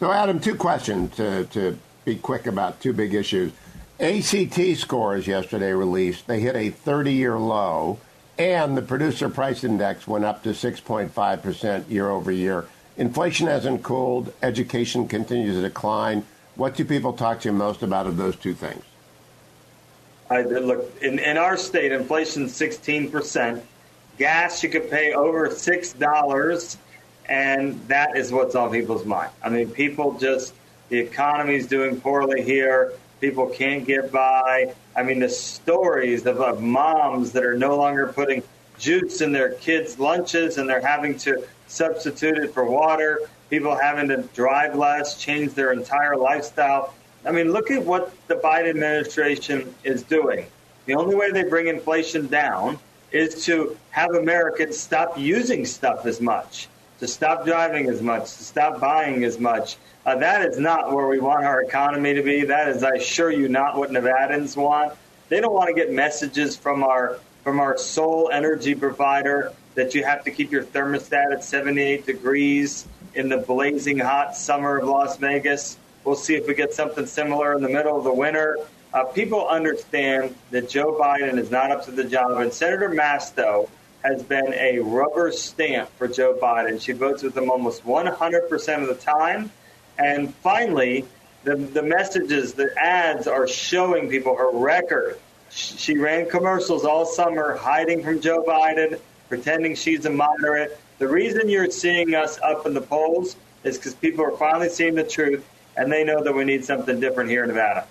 So, Adam, two questions to, to be quick about two big issues. ACT scores yesterday released. They hit a 30 year low, and the producer price index went up to 6.5% year over year. Inflation hasn't cooled, education continues to decline. What do people talk to you most about of those two things? I, look, in, in our state, inflation's 16%. Gas, you could pay over $6 and that is what's on people's mind. I mean, people just the economy's doing poorly here. People can't get by. I mean, the stories of, of moms that are no longer putting juice in their kids' lunches and they're having to substitute it for water. People having to drive less, change their entire lifestyle. I mean, look at what the Biden administration is doing. The only way they bring inflation down is to have Americans stop using stuff as much to stop driving as much, to stop buying as much. Uh, that is not where we want our economy to be. That is, I assure you, not what Nevadans want. They don't want to get messages from our from our sole energy provider that you have to keep your thermostat at 78 degrees in the blazing hot summer of Las Vegas. We'll see if we get something similar in the middle of the winter. Uh, people understand that Joe Biden is not up to the job, and Senator Masto has been a rubber stamp for Joe Biden. She votes with him almost 100% of the time. And finally, the, the messages, the ads are showing people her record. She ran commercials all summer hiding from Joe Biden, pretending she's a moderate. The reason you're seeing us up in the polls is because people are finally seeing the truth and they know that we need something different here in Nevada.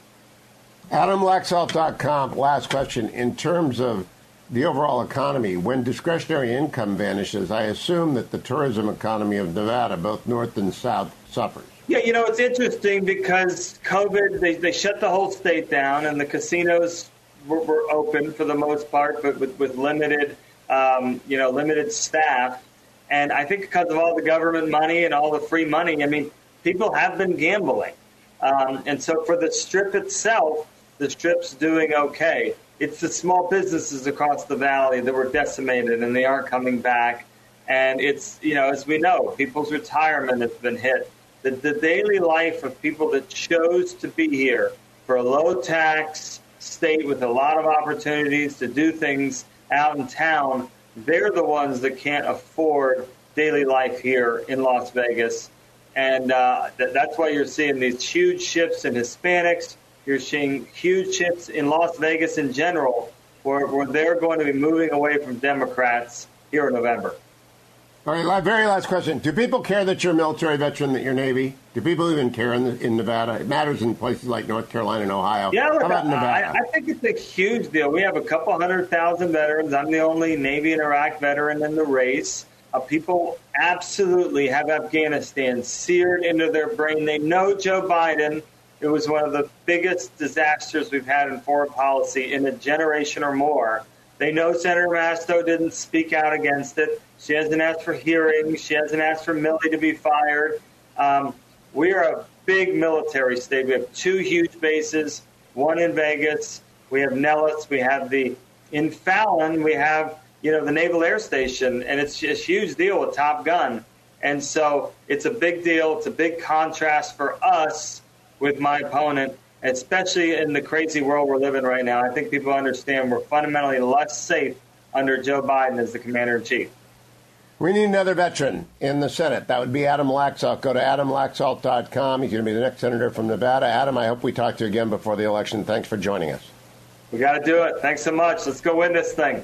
AdamLaxalt.com, last question. In terms of the overall economy. When discretionary income vanishes, I assume that the tourism economy of Nevada, both north and south, suffers. Yeah, you know, it's interesting because COVID, they, they shut the whole state down and the casinos were, were open for the most part, but with, with limited, um, you know, limited staff. And I think because of all the government money and all the free money, I mean, people have been gambling. Um, and so for the strip itself, the strip's doing okay it's the small businesses across the valley that were decimated and they aren't coming back. And it's, you know, as we know, people's retirement has been hit. The, the daily life of people that chose to be here for a low tax state with a lot of opportunities to do things out in town, they're the ones that can't afford daily life here in Las Vegas. And uh, th- that's why you're seeing these huge shifts in Hispanics, you're seeing huge shifts in Las Vegas in general, where, where they're going to be moving away from Democrats here in November. All right, very last question. Do people care that you're a military veteran, that you're Navy? Do people even care in, the, in Nevada? It matters in places like North Carolina and Ohio. Yeah, look, How about Nevada? I, I, think it's a huge deal. We have a couple hundred thousand veterans. I'm the only Navy and Iraq veteran in the race. Uh, people absolutely have Afghanistan seared into their brain. They know Joe Biden it was one of the biggest disasters we've had in foreign policy in a generation or more. They know Senator Masto didn't speak out against it. She hasn't asked for hearings. She hasn't asked for Milley to be fired. Um, we are a big military state. We have two huge bases, one in Vegas. We have Nellis. We have the in Fallon. We have you know the Naval Air Station, and it's a huge deal with Top Gun. And so it's a big deal. It's a big contrast for us with my opponent, especially in the crazy world we're living right now. I think people understand we're fundamentally less safe under Joe Biden as the commander in chief. We need another veteran in the Senate. That would be Adam Laxalt. Go to adamlaxalt.com. He's going to be the next senator from Nevada. Adam, I hope we talk to you again before the election. Thanks for joining us. We got to do it. Thanks so much. Let's go win this thing.